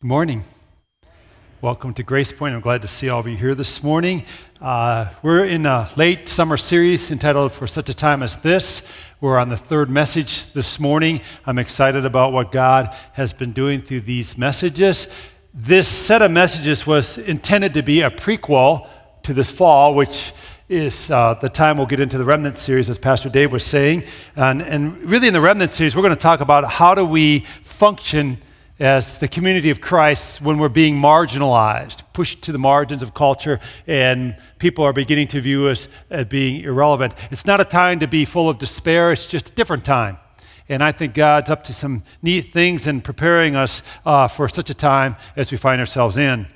Good morning. Welcome to Grace Point. I'm glad to see all of you here this morning. Uh, we're in a late summer series entitled For Such a Time as This. We're on the third message this morning. I'm excited about what God has been doing through these messages. This set of messages was intended to be a prequel to this fall, which is uh, the time we'll get into the Remnant series, as Pastor Dave was saying. And, and really, in the Remnant series, we're going to talk about how do we function as the community of Christ when we're being marginalized, pushed to the margins of culture, and people are beginning to view us as being irrelevant. It's not a time to be full of despair, it's just a different time. And I think God's up to some neat things in preparing us uh, for such a time as we find ourselves in.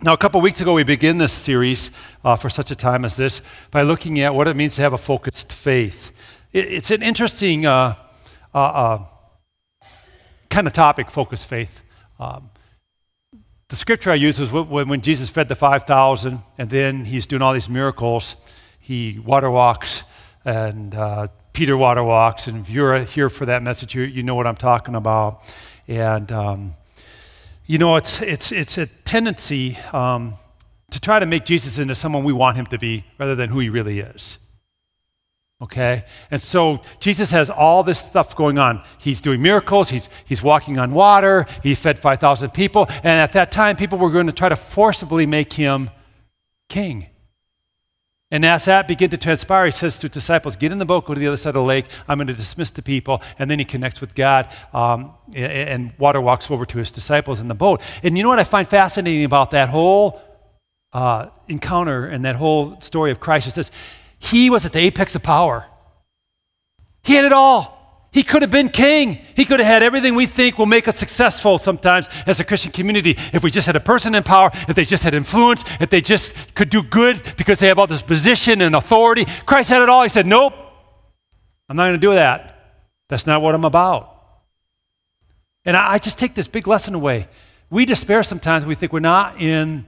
Now, a couple weeks ago, we began this series uh, for such a time as this by looking at what it means to have a focused faith. It, it's an interesting uh, uh, uh kind of topic, focused faith. Um, the scripture I use was when, when Jesus fed the 5,000 and then he's doing all these miracles. He water walks and uh, Peter water walks. And if you're here for that message, you, you know what I'm talking about. And, um, you know, it's, it's, it's a tendency um, to try to make Jesus into someone we want him to be rather than who he really is. Okay? And so Jesus has all this stuff going on. He's doing miracles, he's, he's walking on water, he fed 5,000 people, and at that time, people were going to try to forcibly make him king. And as that began to transpire, he says to his disciples, Get in the boat, go to the other side of the lake. I'm going to dismiss the people. And then he connects with God, um, and water walks over to his disciples in the boat. And you know what I find fascinating about that whole uh, encounter and that whole story of Christ is this he was at the apex of power. He had it all. He could have been king. He could have had everything we think will make us successful sometimes as a Christian community. If we just had a person in power, if they just had influence, if they just could do good because they have all this position and authority. Christ had it all. He said, Nope, I'm not going to do that. That's not what I'm about. And I, just take this big lesson away. We despair sometimes. We think we're not in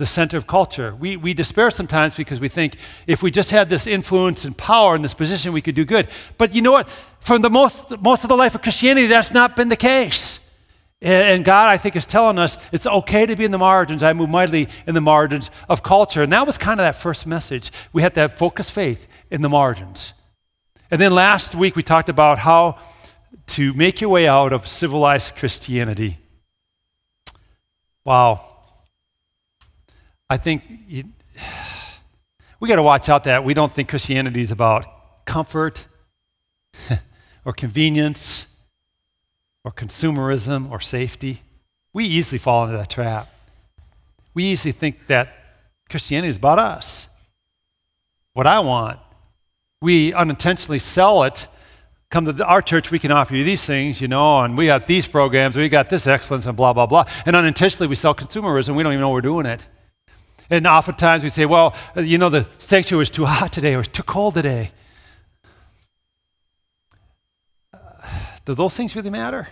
the center of culture. We, we despair sometimes because we think if we just had this influence and power in this position, we could do good. But you know what? For the most, most of the life of Christianity, that's not been the case. And God, I think, is telling us it's okay to be in the margins. I move mightily in the margins of culture. And that was kind of that first message. We have to have focused faith in the margins. And then last week, we talked about how to make your way out of civilized Christianity. Wow. I think you, we got to watch out that we don't think Christianity is about comfort or convenience or consumerism or safety. We easily fall into that trap. We easily think that Christianity is about us, what I want. We unintentionally sell it. Come to our church, we can offer you these things, you know, and we got these programs, we got this excellence, and blah, blah, blah. And unintentionally, we sell consumerism. We don't even know we're doing it. And oftentimes we say, well, you know, the sanctuary was too hot today or too cold today. Uh, do those things really matter?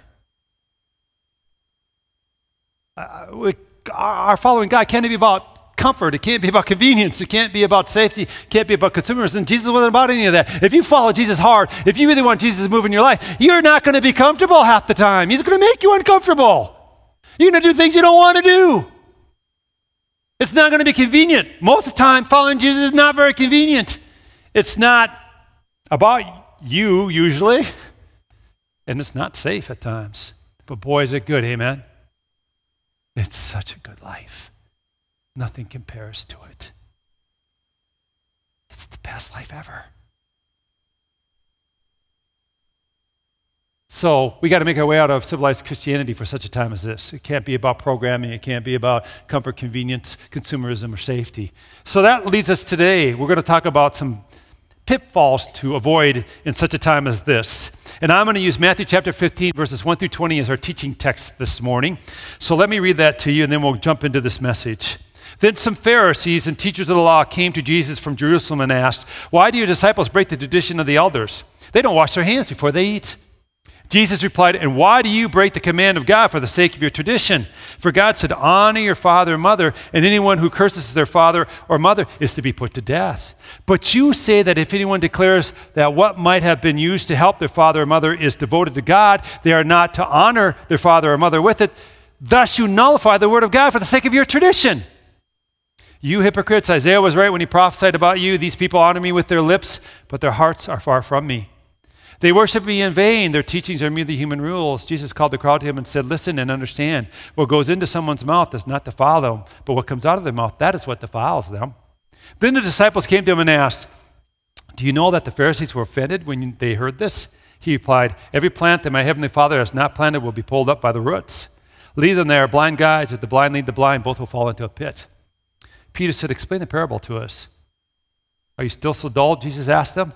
Uh, we, our following God can't be about comfort. It can't be about convenience. It can't be about safety. It can't be about consumers. And Jesus wasn't about any of that. If you follow Jesus hard, if you really want Jesus to move in your life, you're not going to be comfortable half the time. He's going to make you uncomfortable. You're going to do things you don't want to do. It's not going to be convenient. Most of the time, following Jesus is not very convenient. It's not about you, usually, and it's not safe at times. But boy, is it good, amen? It's such a good life. Nothing compares to it. It's the best life ever. So we got to make our way out of civilized Christianity for such a time as this. It can't be about programming, it can't be about comfort, convenience, consumerism, or safety. So that leads us today. We're going to talk about some pitfalls to avoid in such a time as this. And I'm going to use Matthew chapter 15, verses 1 through 20 as our teaching text this morning. So let me read that to you, and then we'll jump into this message. Then some Pharisees and teachers of the law came to Jesus from Jerusalem and asked, Why do your disciples break the tradition of the elders? They don't wash their hands before they eat. Jesus replied, And why do you break the command of God for the sake of your tradition? For God said, Honor your father and mother, and anyone who curses their father or mother is to be put to death. But you say that if anyone declares that what might have been used to help their father or mother is devoted to God, they are not to honor their father or mother with it. Thus, you nullify the word of God for the sake of your tradition. You hypocrites, Isaiah was right when he prophesied about you. These people honor me with their lips, but their hearts are far from me. They worship me in vain. Their teachings are merely human rules. Jesus called the crowd to him and said, Listen and understand. What goes into someone's mouth does not defile them, but what comes out of their mouth, that is what defiles them. Then the disciples came to him and asked, Do you know that the Pharisees were offended when they heard this? He replied, Every plant that my heavenly Father has not planted will be pulled up by the roots. Leave them there, blind guides. If the blind lead the blind, both will fall into a pit. Peter said, Explain the parable to us. Are you still so dull? Jesus asked them.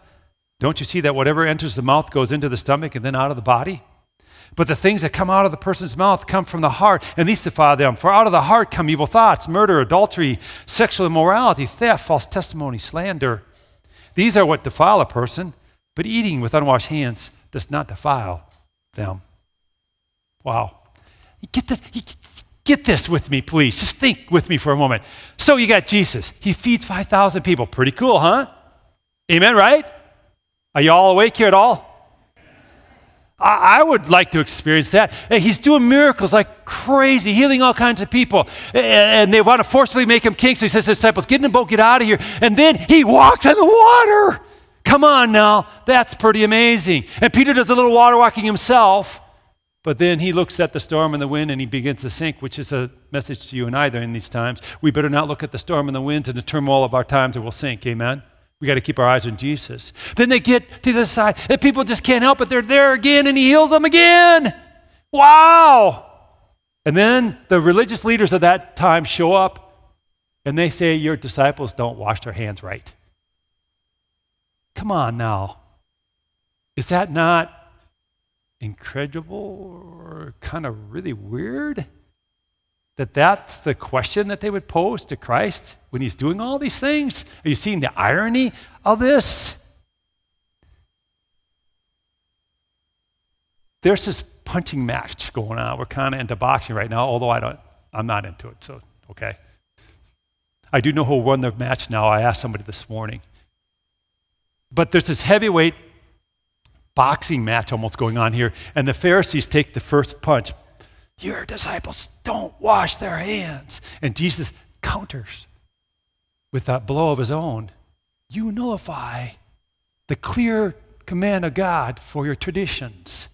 Don't you see that whatever enters the mouth goes into the stomach and then out of the body? But the things that come out of the person's mouth come from the heart, and these defile them. For out of the heart come evil thoughts, murder, adultery, sexual immorality, theft, false testimony, slander. These are what defile a person, but eating with unwashed hands does not defile them. Wow. Get, the, get this with me, please. Just think with me for a moment. So you got Jesus. He feeds 5,000 people. Pretty cool, huh? Amen, right? Are you all awake here at all? I, would like to experience that. Eh, he's doing miracles like crazy, healing all kinds of people. Eh, eh, and they want to forcibly make him king. So he says to his disciples, Get in the boat, get out of here. And then he walks in the water. Come on now. That's pretty amazing. And Peter does a little water walking himself. But then he looks at the storm and the wind and he begins to sink, which is a message to you and I in these times. We better not look at the storm and the winds and the turmoil of our times or we'll sink. Amen? We got to keep our eyes on Jesus. Then they get to the side, and people just can't help it. They're there again, and he heals them again. Wow. And then the religious leaders of that time show up, and they say, Your disciples don't wash their hands right. Come on now. Is that not incredible or kind of really weird? that that's the question that they would pose to Christ when he's doing all these things? Are you seeing the irony of this? There's this punching match going on. We're kind of into boxing right now, although I don't, I'm not into it, so okay. I do know who won the match now. I asked somebody this morning. But there's this heavyweight boxing match almost going on here, and the Pharisees take the first punch. Your disciples don't wash their hands. And Jesus counters with that blow of his own. You nullify the clear command of God for your traditions.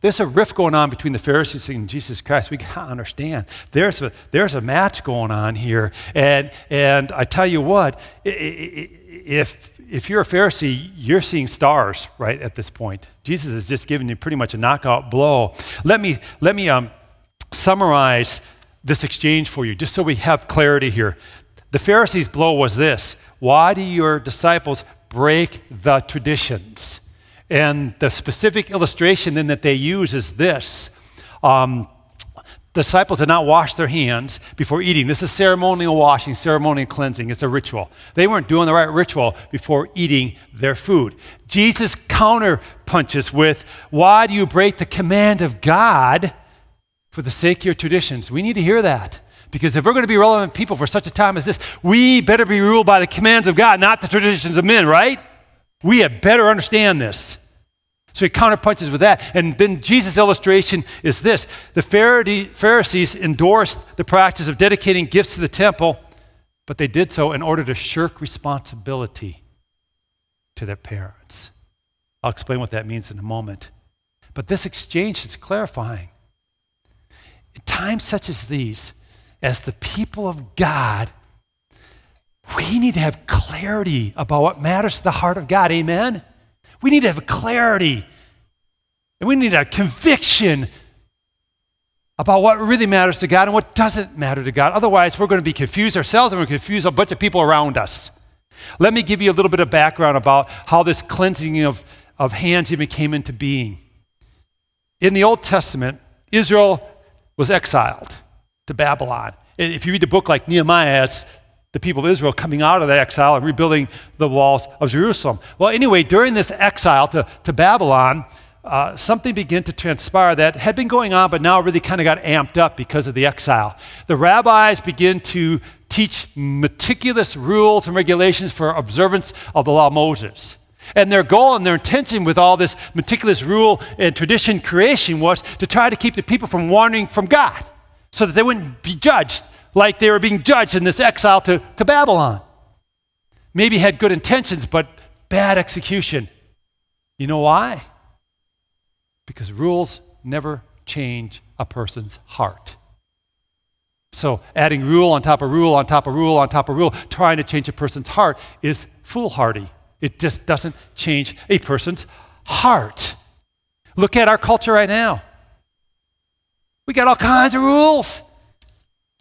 There's a rift going on between the Pharisees and Jesus Christ. We gotta understand. There's a, there's a match going on here. And, and I tell you what, if, if you're a Pharisee, you're seeing stars right at this point. Jesus is just giving you pretty much a knockout blow. Let me, let me um, summarize this exchange for you, just so we have clarity here. The Pharisees' blow was this Why do your disciples break the traditions? And the specific illustration then that they use is this. Um, disciples did not wash their hands before eating. This is ceremonial washing, ceremonial cleansing. It's a ritual. They weren't doing the right ritual before eating their food. Jesus counter punches with, Why do you break the command of God for the sake of your traditions? We need to hear that. Because if we're going to be relevant people for such a time as this, we better be ruled by the commands of God, not the traditions of men, right? We had better understand this. So he counterpunches with that. And then Jesus' illustration is this the Pharisees endorsed the practice of dedicating gifts to the temple, but they did so in order to shirk responsibility to their parents. I'll explain what that means in a moment. But this exchange is clarifying. In times such as these, as the people of God, we need to have clarity about what matters to the heart of God. Amen? We need to have clarity. And we need a conviction about what really matters to God and what doesn't matter to God. Otherwise, we're going to be confused ourselves and we're going to confuse a bunch of people around us. Let me give you a little bit of background about how this cleansing of, of hands even came into being. In the Old Testament, Israel was exiled to Babylon. And if you read the book like Nehemiah, it's the people of Israel coming out of the exile and rebuilding the walls of Jerusalem. Well, anyway, during this exile to, to Babylon, uh, something began to transpire that had been going on, but now really kind of got amped up because of the exile. The rabbis begin to teach meticulous rules and regulations for observance of the law of Moses. And their goal and their intention with all this meticulous rule and tradition creation was to try to keep the people from wandering from God so that they wouldn't be judged like they were being judged in this exile to, to Babylon. Maybe had good intentions, but bad execution. You know why? Because rules never change a person's heart. So, adding rule on top of rule on top of rule on top of rule, trying to change a person's heart is foolhardy. It just doesn't change a person's heart. Look at our culture right now. We got all kinds of rules.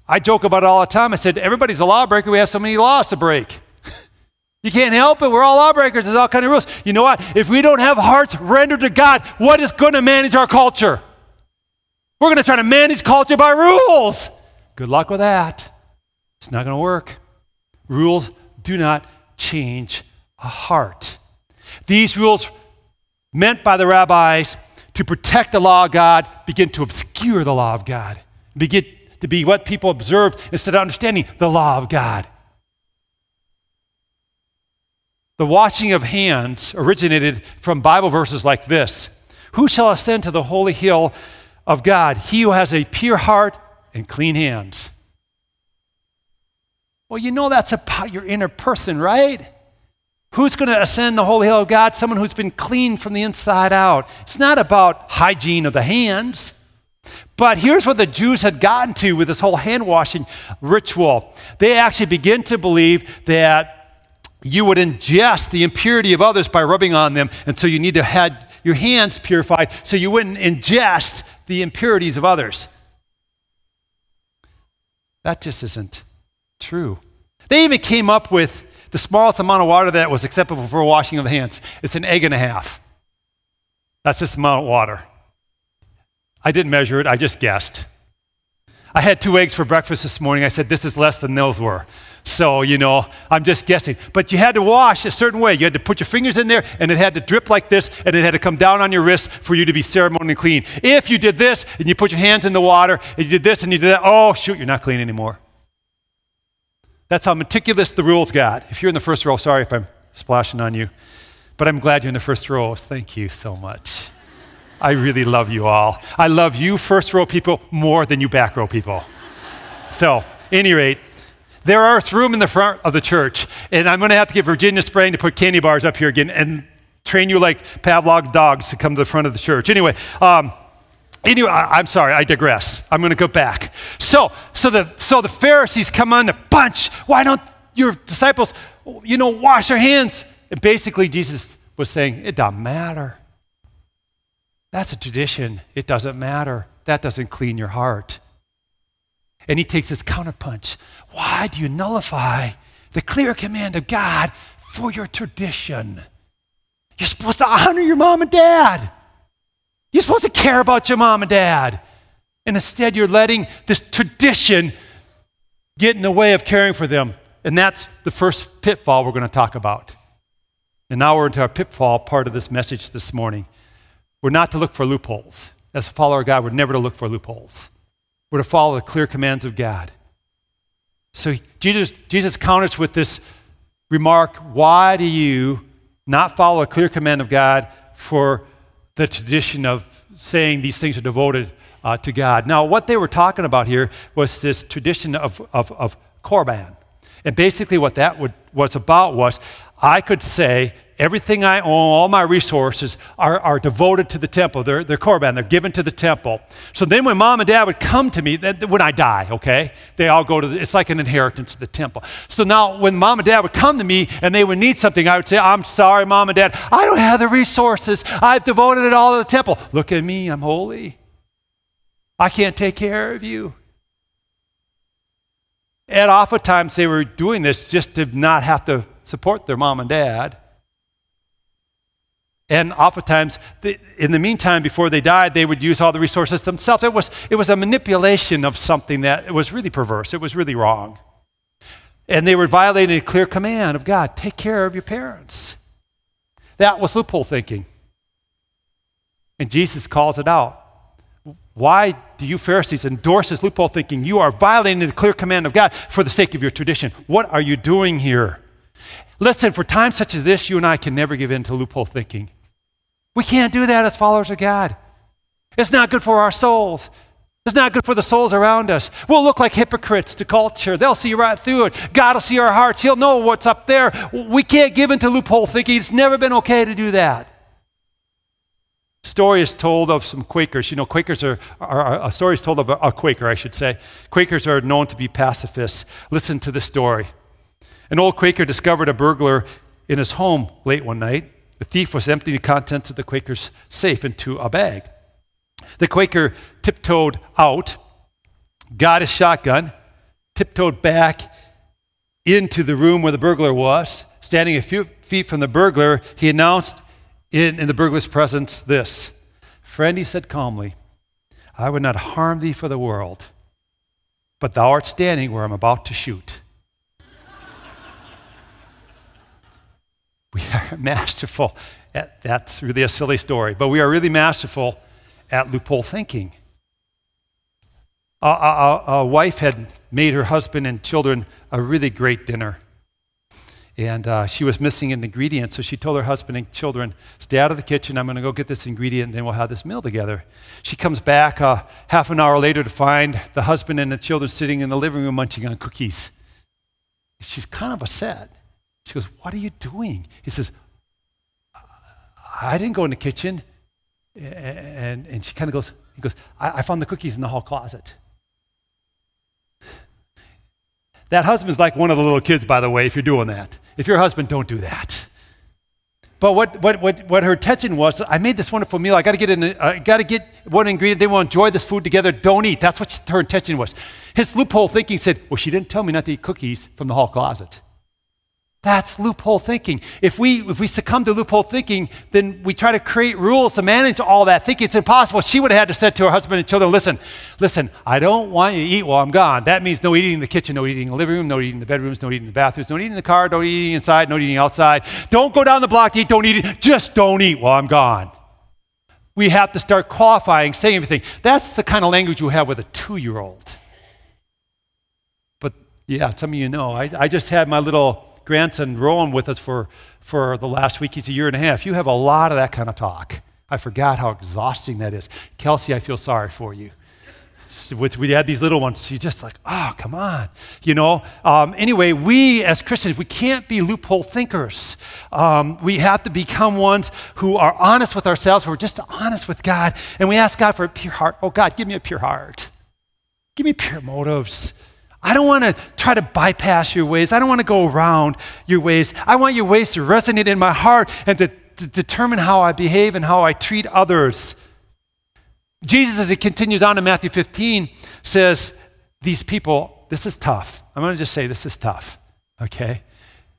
I joke about it all the time. I said, everybody's a lawbreaker. We have so many laws to break. you can't help it. We're all lawbreakers. There's all kinds of rules. You know what? If we don't have hearts rendered to God, what is going to manage our culture? We're going to try to manage culture by rules. Good luck with that. It's not going to work. Rules do not change a heart. These rules, meant by the rabbis to protect the law of God, begin to obscure the law of God, begin to be what people observed instead of understanding the law of God. The washing of hands originated from Bible verses like this Who shall ascend to the holy hill of God? He who has a pure heart and clean hands. Well, you know that's about your inner person, right? Who's going to ascend the holy hill of God? Someone who's been clean from the inside out. It's not about hygiene of the hands. But here's what the Jews had gotten to with this whole hand washing ritual. They actually begin to believe that you would ingest the impurity of others by rubbing on them, and so you need to have your hands purified so you wouldn't ingest the impurities of others. That just isn't true. They even came up with the smallest amount of water that was acceptable for washing of the hands. It's an egg and a half. That's this amount of water. I didn't measure it, I just guessed. I had two eggs for breakfast this morning. I said, This is less than those were. So, you know, I'm just guessing. But you had to wash a certain way. You had to put your fingers in there, and it had to drip like this, and it had to come down on your wrist for you to be ceremonially clean. If you did this, and you put your hands in the water, and you did this, and you did that, oh, shoot, you're not clean anymore. That's how meticulous the rules got. If you're in the first row, sorry if I'm splashing on you, but I'm glad you're in the first row. Thank you so much. I really love you all. I love you, first row people, more than you back row people. So, any rate, there is room in the front of the church, and I'm going to have to get Virginia Spraying to put candy bars up here again and train you like Pavlov dogs to come to the front of the church. Anyway, um, Anyway, I, am sorry, I digress. I'm going to go back. So, so the so the Pharisees come on the bunch. Why don't your disciples, you know, wash their hands? And basically, Jesus was saying, it doesn't matter. That's a tradition. It doesn't matter. That doesn't clean your heart. And he takes his counterpunch. Why do you nullify the clear command of God for your tradition? You're supposed to honor your mom and dad. You're supposed to care about your mom and dad. And instead, you're letting this tradition get in the way of caring for them. And that's the first pitfall we're going to talk about. And now we're into our pitfall part of this message this morning. We're not to look for loopholes. As a follower of God, we're never to look for loopholes. We're to follow the clear commands of God. So Jesus, Jesus counters with this remark Why do you not follow a clear command of God for the tradition of saying these things are devoted uh, to God? Now, what they were talking about here was this tradition of, of, of Korban. And basically, what that would, was about was I could say, everything I own, all my resources are, are devoted to the temple. They're, they're korban, they're given to the temple. So then when mom and dad would come to me, when I die, okay, they all go to, the, it's like an inheritance to the temple. So now when mom and dad would come to me and they would need something, I would say, I'm sorry, mom and dad, I don't have the resources. I've devoted it all to the temple. Look at me, I'm holy. I can't take care of you. And oftentimes they were doing this just to not have to support their mom and dad. And oftentimes, in the meantime, before they died, they would use all the resources themselves. It was, it was a manipulation of something that was really perverse. It was really wrong. And they were violating a clear command of God take care of your parents. That was loophole thinking. And Jesus calls it out. Why do you Pharisees endorse this loophole thinking? You are violating the clear command of God for the sake of your tradition. What are you doing here? Listen, for times such as this, you and I can never give in to loophole thinking. We can't do that as followers of God. It's not good for our souls. It's not good for the souls around us. We'll look like hypocrites to culture. They'll see right through it. God will see our hearts. He'll know what's up there. We can't give into loophole thinking. It's never been okay to do that. Story is told of some Quakers. You know, Quakers are, are, are a story is told of a, a Quaker, I should say. Quakers are known to be pacifists. Listen to the story. An old Quaker discovered a burglar in his home late one night. The thief was emptying the contents of the Quaker's safe into a bag. The Quaker tiptoed out, got his shotgun, tiptoed back into the room where the burglar was. Standing a few feet from the burglar, he announced in, in the burglar's presence this Friend, he said calmly, I would not harm thee for the world, but thou art standing where I'm about to shoot. We are masterful at, that's really a silly story, but we are really masterful at loophole thinking. A, a, a, wife had made her husband and children a really great dinner. And uh, she was missing an ingredient, so she told her husband and children, Stay out of the kitchen, I'm going to go get this ingredient, and then we'll have this meal together. She comes back uh, half an hour later to find the husband and the children sitting in the living room munching on cookies. She's kind of upset. She goes, What are you doing? He says, I didn't go in the kitchen. And, and she kind of goes, He goes, I, I found the cookies in the hall closet. That husband's like one of the little kids, by the way, if you're doing that. If you're a husband, don't do that. But what, what, what, what her intention was, I made this wonderful meal. I got to get in, uh, I got to get one ingredient. They will enjoy this food together. Don't eat. That's what her intention was. His loophole thinking said, well, she didn't tell me not to eat cookies from the hall closet. That's loophole thinking. If we, if we succumb to loophole thinking, then we try to create rules to manage all that thinking. It's impossible. She would have had to say to her husband and children, listen, listen, I don't want you to eat while I'm gone. That means no eating in the kitchen, no eating in the living room, no eating in the bedrooms, no eating in the bathrooms, no eating in the car, no eating inside, no eating outside. Don't go down the block to eat, don't eat it. Just don't eat while I'm gone. We have to start qualifying, saying everything. That's the kind of language you have with a two-year-old. But yeah, some of you know, I, I just had my little grandson Rowan with us for, for the last week. He's a year and a half. You have a lot of that kind of talk. I forgot how exhausting that is. Kelsey, I feel sorry for you. We had these little ones. You're just like, oh, come on. You know? Um, anyway, we as Christians, we can't be loophole thinkers. Um, we have to become ones who are honest with ourselves. who are just honest with God. And we ask God for a pure heart. Oh, God, give me a pure heart. Give me pure motives. I don't want to try to bypass your ways. I don't want to go around your ways. I want your ways to resonate in my heart and to, to determine how I behave and how I treat others. Jesus, as he continues on in Matthew 15, says, These people, this is tough. I'm going to just say this is tough, okay?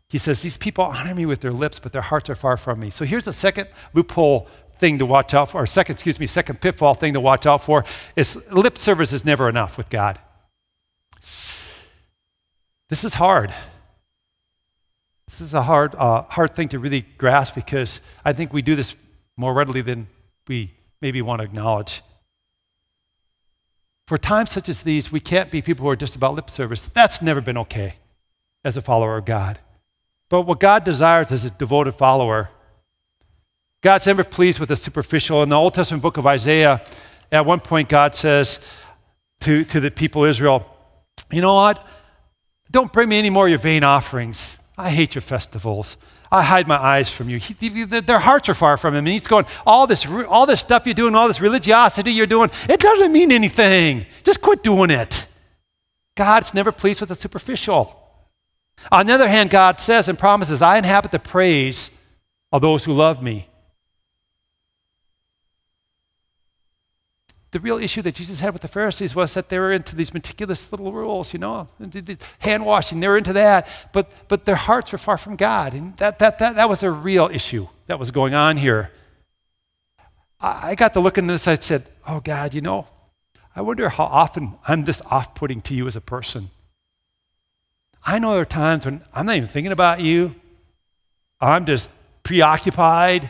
He says, These people honor me with their lips, but their hearts are far from me. So here's a second loophole thing to watch out for, or second, excuse me, second pitfall thing to watch out for is lip service is never enough with God. This is hard. This is a hard, uh, hard thing to really grasp because I think we do this more readily than we maybe want to acknowledge. For times such as these, we can't be people who are just about lip service. That's never been okay as a follower of God. But what God desires as a devoted follower, God's never pleased with the superficial. In the Old Testament book of Isaiah, at one point, God says to, to the people of Israel, You know what? Don't bring me any more of your vain offerings. I hate your festivals. I hide my eyes from you. He, their hearts are far from him. And he's going, all this, all this stuff you're doing, all this religiosity you're doing, it doesn't mean anything. Just quit doing it. God's never pleased with the superficial. On the other hand, God says and promises, I inhabit the praise of those who love me. The real issue that Jesus had with the Pharisees was that they were into these meticulous little rules, you know, hand washing, they were into that, but, but their hearts were far from God. And that, that, that, that was a real issue that was going on here. I, got to look into this, I said, oh God, you know, I wonder how often I'm this off putting to you as a person. I know there are times when I'm not even thinking about you, I'm just preoccupied,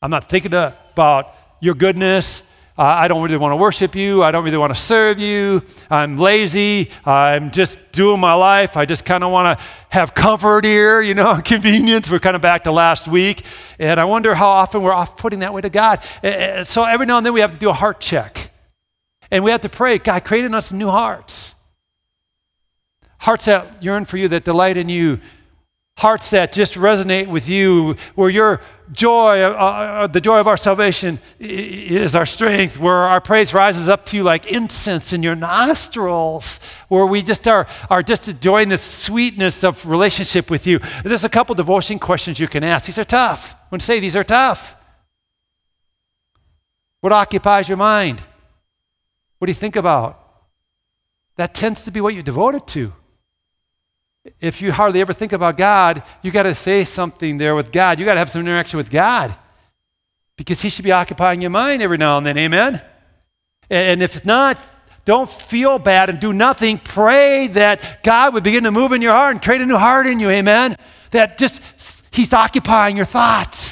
I'm not thinking about your goodness. Uh, I don't really want to worship you. I don't really want to serve you. I'm lazy. I'm just doing my life. I just kind of want to have comfort here, you know, convenience. We're kind of back to last week. And I wonder how often we're off putting that way to God. And so every now and then we have to do a heart check. And we have to pray, God, create in us new hearts. Hearts that yearn for you, that delight in you, hearts that just resonate with you, where your joy, uh, uh, the joy of our salvation, is our strength, where our praise rises up to you like incense in your nostrils, where we just are, are just enjoying the sweetness of relationship with you. There's a couple devotion questions you can ask. These are tough. When say these are tough. What occupies your mind? What do you think about? That tends to be what you're devoted to if you hardly ever think about God, you got to say something there with God. You got to have some interaction with God because He should be occupying your mind every now and then. Amen? And if not, don't feel bad and do nothing. Pray that God would begin to move in your heart and create a new heart in you. Amen? That just He's occupying your thoughts.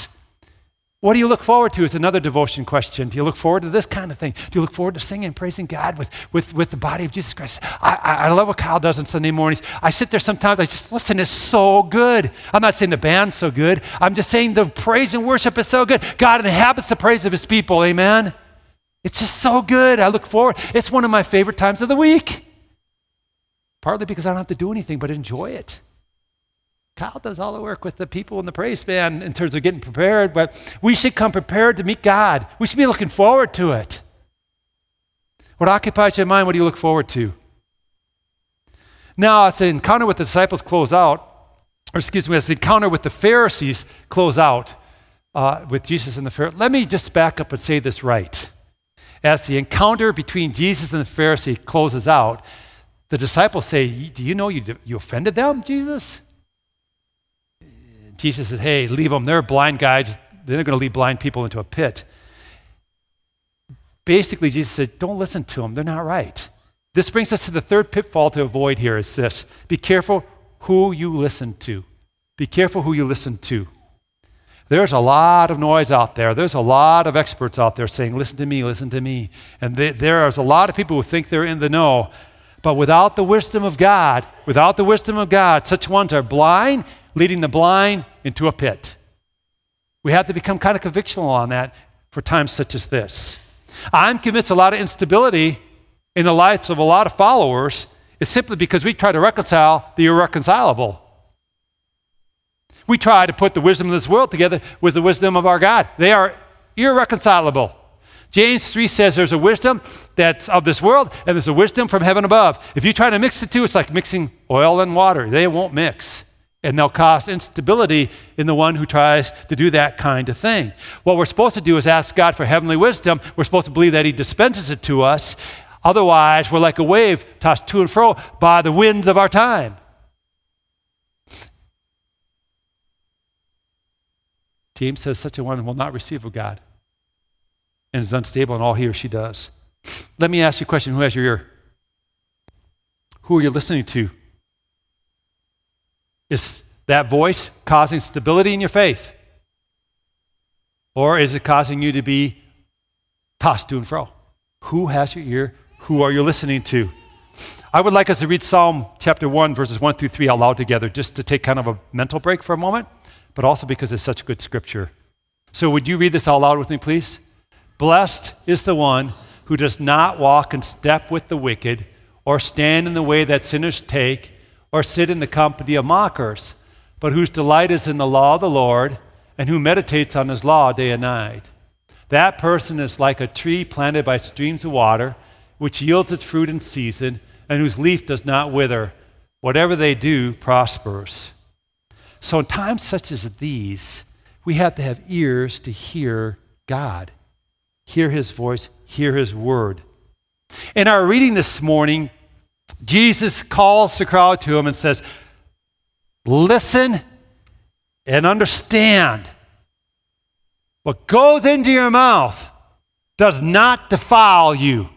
What do you look forward to? Is another devotion question. Do you look forward to this kind of thing? Do you look forward to singing and praising God with, with, with the body of Jesus Christ? I, I, I love what Kyle does on Sunday mornings. I sit there sometimes, I just listen, it's so good. I'm not saying the band's so good. I'm just saying the praise and worship is so good. God inhabits the praise of his people. Amen? It's just so good. I look forward. It's one of my favorite times of the week. Partly because I don't have to do anything but enjoy it. Kyle does all the work with the people in the praise band in terms of getting prepared, but we should come prepared to meet God. We should be looking forward to it. What occupies your mind? What do you look forward to? Now, as the encounter with the disciples close out, or excuse me, as the encounter with the Pharisees close out uh, with Jesus and the Pharisees, let me just back up and say this right. As the encounter between Jesus and the Pharisee closes out, the disciples say, Do you know you, you offended them, Jesus? Jesus says, hey, leave them. They're blind guides. They're going to lead blind people into a pit. Basically, Jesus said, don't listen to them. They're not right. This brings us to the third pitfall to avoid here is this be careful who you listen to. Be careful who you listen to. There's a lot of noise out there. There's a lot of experts out there saying, listen to me, listen to me. And they, there's a lot of people who think they're in the know. But without the wisdom of God, without the wisdom of God, such ones are blind leading the blind into a pit. We have to become kind of convictional on that for times such as this. I'm convinced a lot of instability in the lives of a lot of followers is simply because we try to reconcile the irreconcilable. We try to put the wisdom of this world together with the wisdom of our God. They are irreconcilable. James 3 says there's a wisdom that's of this world and there's a wisdom from heaven above. If you try to mix the two, it's like mixing oil and water. They won't mix and they'll cause instability in the one who tries to do that kind of thing. What we're supposed to do is ask God for heavenly wisdom. We're supposed to believe that He dispenses it to us. Otherwise, we're like a wave tossed to and fro by the winds of our time. James says such a one will not receive of God and is unstable in all he or she does. Let me ask you a question who has your ear? Who are you listening to? Is that voice causing stability in your faith? Or is it causing you to be tossed to and fro? Who has your ear? Who are you listening to? I would like us to read Psalm chapter 1, verses 1 through 3 out loud together, just to take kind of a mental break for a moment, but also because it's such good scripture. So, would you read this out loud with me, please? Blessed is the one who does not walk in step with the wicked, or stand in the way that sinners take or sit in the company of mockers, but whose delight is in the law of the Lord and who meditates on his law day and night. That person is like a tree planted by streams of water, which yields its fruit in season and whose leaf does not wither. Whatever they do prospers. So, in times such as these, we have to have ears to hear God, hear his voice, hear his word. In our reading this morning, Jesus calls the crowd to him and says, Listen and understand. What goes into your mouth does not defile you.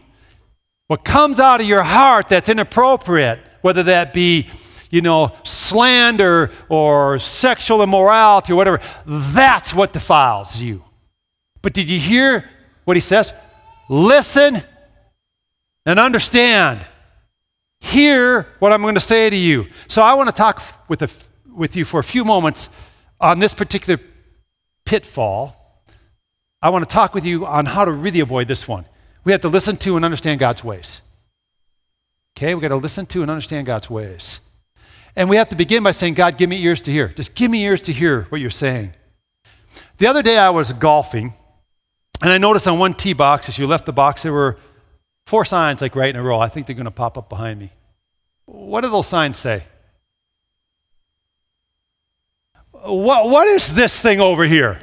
What comes out of your heart that's inappropriate, whether that be, you know, slander or sexual immorality or whatever, that's what defiles you. But did you hear what he says? listen and understand. Hear what I'm going to say to you. So I want to talk with, a, with you for a few moments on this particular pitfall. I want to talk with you on how to really avoid this one. We have to listen to and understand God's ways. Okay, we got to listen to and understand God's ways. And we have to begin by saying, God, give me ears to hear. Just give me ears to hear what you're saying. The other day I was golfing, and I noticed on one tee box, as you left the box, there were four signs like right in a row. I think they're going to pop up behind me. What do those signs say? What, what is this thing over here?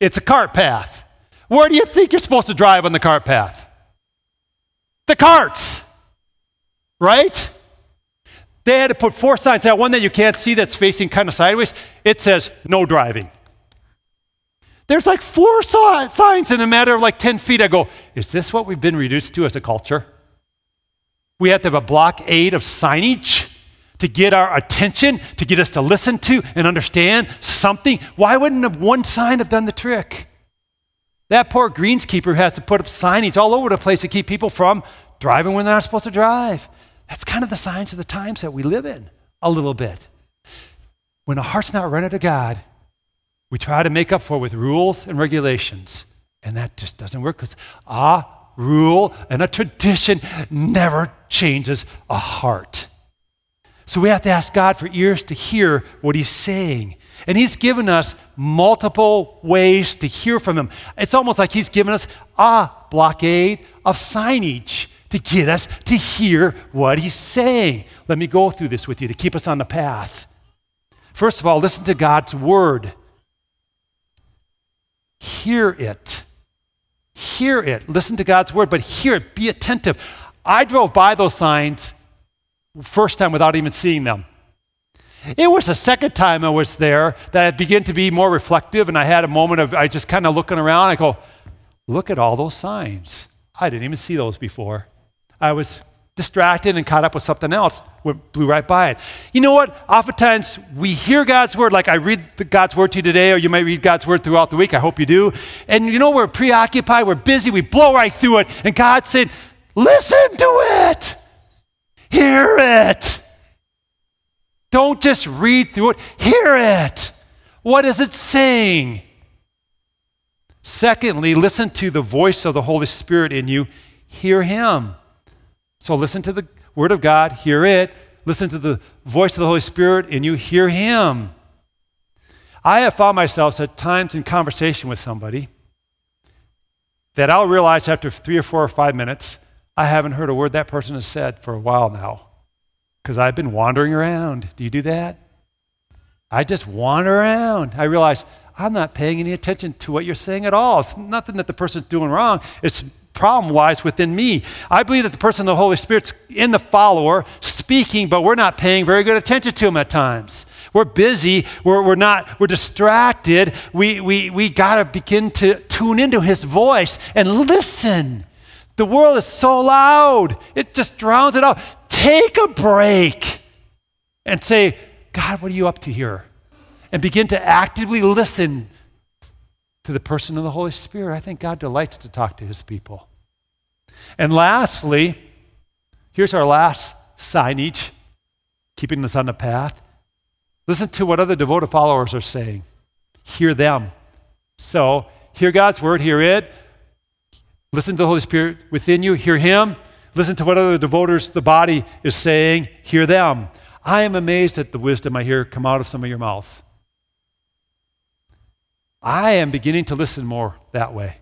It's a cart path. Where do you think you're supposed to drive on the cart path? The carts, right? They had to put four signs. That one that you can't see that's facing kind of sideways, it says no driving. There's like four signs in a matter of like 10 feet. I go, is this what we've been reduced to as a culture? We have to have a blockade of signage to get our attention, to get us to listen to and understand something. Why wouldn't one sign have done the trick? That poor greenskeeper has to put up signage all over the place to keep people from driving when they're not supposed to drive. That's kind of the signs of the times that we live in, a little bit. When a heart's not running to God, we try to make up for it with rules and regulations, and that just doesn't work because a rule and a tradition never changes a heart. So we have to ask God for ears to hear what He's saying. And He's given us multiple ways to hear from Him. It's almost like He's given us a blockade of signage to get us to hear what he's saying. Let me go through this with you to keep us on the path. First of all, listen to God's word. Hear it. Hear it. Listen to God's word, but hear it. Be attentive. I drove by those signs first time without even seeing them. It was the second time I was there that I began to be more reflective, and I had a moment of I just kind of looking around. I go, look at all those signs. I didn't even see those before. I was distracted and caught up with something else, we blew right by it. You know what? Oftentimes we hear God's word, like I read God's word to you today, or you might read God's word throughout the week. I hope you do. And you know, we're preoccupied, we're busy, we blow right through it. And God said, Listen to it, hear it. Don't just read through it, hear it. What is it saying? Secondly, listen to the voice of the Holy Spirit in you, hear Him. So listen to the Word of God, hear it, listen to the voice of the Holy Spirit, and you hear Him. I have found myself at times in conversation with somebody that I'll realize after three or four or five minutes, I haven't heard a word that person has said for a while now because I've been wandering around. Do you do that? I just wander around. I realize I'm not paying any attention to what you're saying at all. It's nothing that the person's doing wrong. It's problem lies within me. I believe that the person of the Holy Spirit's in the follower speaking, but we're not paying very good attention to him at times. We're busy, we're, we're not, we're distracted. We, we, we got to begin to tune into his voice and listen. The world is so loud, it just drowns it out. Take a break and say, God, what are you up to here? And begin to actively listen to the person of the Holy Spirit. I think God delights to talk to his people. And lastly, here's our last signage, keeping us on the path. Listen to what other devoted followers are saying. Hear them. So, hear God's word, hear it. Listen to the Holy Spirit within you, hear Him. Listen to what other devoters, the body, is saying, hear them. I am amazed at the wisdom I hear come out of some of your mouths. I am beginning to listen more that way.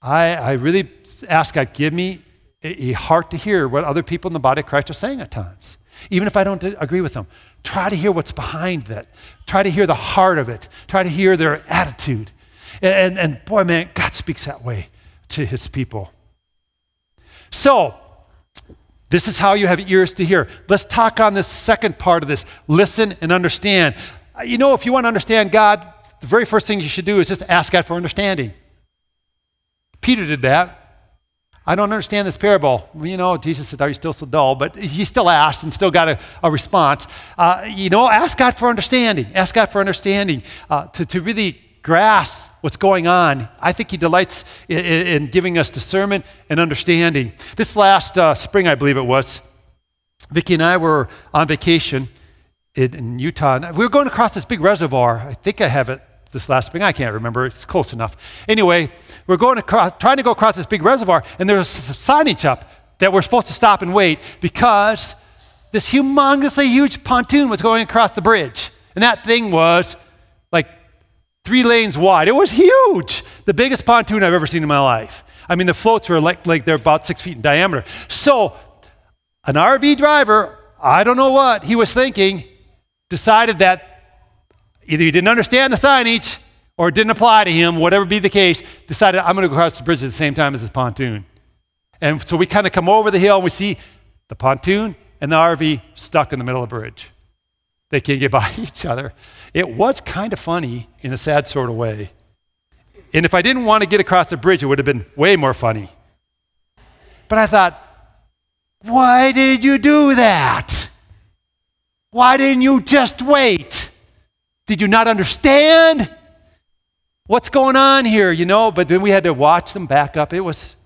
I, I really ask God, give me a, a heart to hear what other people in the body of Christ are saying at times. Even if I don't agree with them, try to hear what's behind that. Try to hear the heart of it. Try to hear their attitude. And, and, and boy, man, God speaks that way to his people. So, this is how you have ears to hear. Let's talk on this second part of this listen and understand. You know, if you want to understand God, the very first thing you should do is just ask God for understanding. Peter did that. I don't understand this parable. Well, you know, Jesus said, Are you still so dull? But he still asked and still got a, a response. Uh, you know, ask God for understanding. Ask God for understanding uh, to, to really grasp what's going on. I think He delights in, in, in giving us discernment and understanding. This last uh, spring, I believe it was, Vicki and I were on vacation in, in Utah. We were going across this big reservoir. I think I have it this last spring. I can't remember. It's close enough. Anyway, we're going across, trying to go across this big reservoir, and there's signage up that we're supposed to stop and wait because this humongously huge pontoon was going across the bridge. And that thing was like three lanes wide. It was huge. The biggest pontoon I've ever seen in my life. I mean, the floats were like, like they're about six feet in diameter. So, an RV driver, I don't know what he was thinking, decided that either he didn't understand the signage or it didn't apply to him, whatever be the case, decided I'm going to go across the bridge at the same time as this pontoon. And so we kind of come over the hill and we see the pontoon and the RV stuck in the middle of the bridge. They can't get by each other. It was kind of funny in a sad sort of way. And if I didn't want to get across the bridge, it would have been way more funny. But I thought, why did you do that? Why didn't you just wait? Did you not understand? What's going on here, you know? But then we had to watch them back up. It was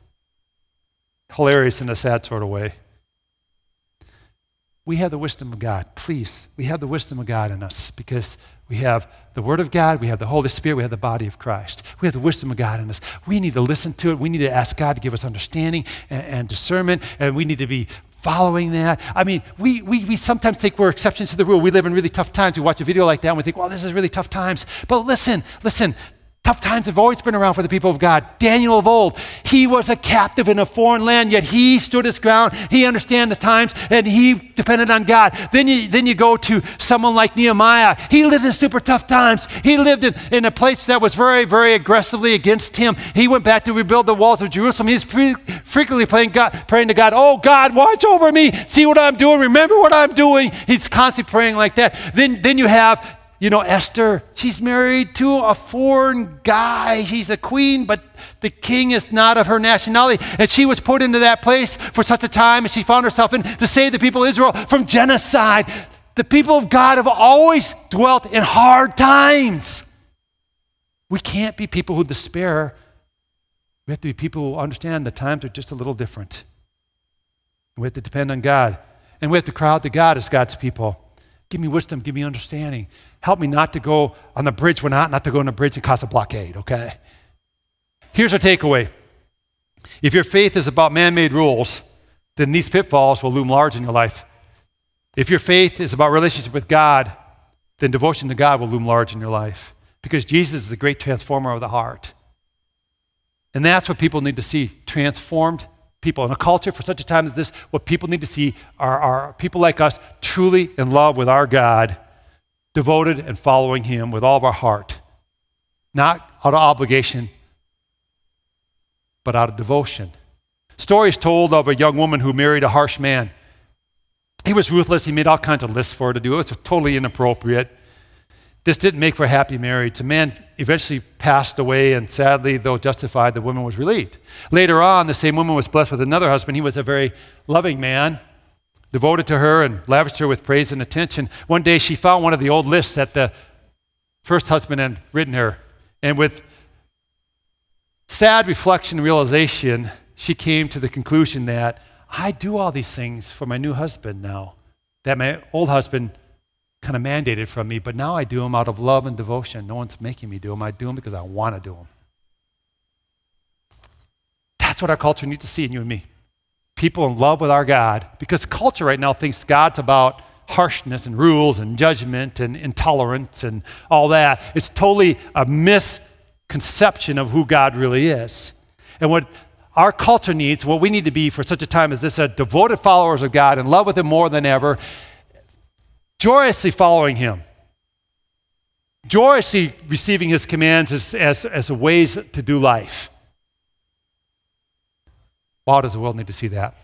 hilarious in a sad sort of way. We have the wisdom of God. Please, we have the wisdom of God in us because we have the Word of God, we have the Holy Spirit, we have the body of Christ. We have the wisdom of God in us. We need to listen to it. We need to ask God to give us understanding and, and discernment, and we need to be following that. I mean, we, we, we sometimes think we're exceptions to the rule. We live in really tough times. We watch a video like that and we think, well, this is really tough times. But listen, listen, Tough times have always been around for the people of God. Daniel of old, he was a captive in a foreign land, yet he stood his ground. He understood the times and he depended on God. Then you, then you go to someone like Nehemiah. He lived in super tough times. He lived in, in a place that was very, very aggressively against him. He went back to rebuild the walls of Jerusalem. He's frequently praying, God, praying to God, Oh, God, watch over me. See what I'm doing. Remember what I'm doing. He's constantly praying like that. Then, then you have you know, Esther, she's married to a foreign guy. She's a queen, but the king is not of her nationality. And she was put into that place for such a time as she found herself in to save the people of Israel from genocide. The people of God have always dwelt in hard times. We can't be people who despair. We have to be people who understand the times are just a little different. We have to depend on God. And we have to cry out to God as God's people. Give me wisdom, give me understanding. Help me not to go on the bridge when not, not to go on the bridge and cause a blockade, okay? Here's our takeaway. If your faith is about man made rules, then these pitfalls will loom large in your life. If your faith is about relationship with God, then devotion to God will loom large in your life because Jesus is the great transformer of the heart. And that's what people need to see transformed people. In a culture for such a time as this, what people need to see are, are people like us truly in love with our God devoted and following Him with all of our heart, not out of obligation, but out of devotion. Stories told of a young woman who married a harsh man. He was ruthless. He made all kinds of lists for her to do. It was totally inappropriate. This didn't make for a happy marriage. The man eventually passed away, and sadly, though justified, the woman was relieved. Later on, the same woman was blessed with another husband. He was a very loving man devoted to her and lavished her with praise and attention. One day she found one of the old lists that the first husband had written her. And with sad reflection and realization, she came to the conclusion that I do all these things for my new husband now, that my old husband kind of mandated from me, but now I do them out of love and devotion. No one's making me do them. I do them because I want to do them. That's what our culture needs to see in you and me people in love with our God because culture right now thinks God's about harshness and rules and judgment and intolerance and all that. It's totally a misconception of who God really is. And what our culture needs, what we need to be for such a time as this, are devoted followers of God in love with Him more than ever, joyously following Him, joyously receiving His commands as, as, as ways to do life. Wow, does the world need to see that?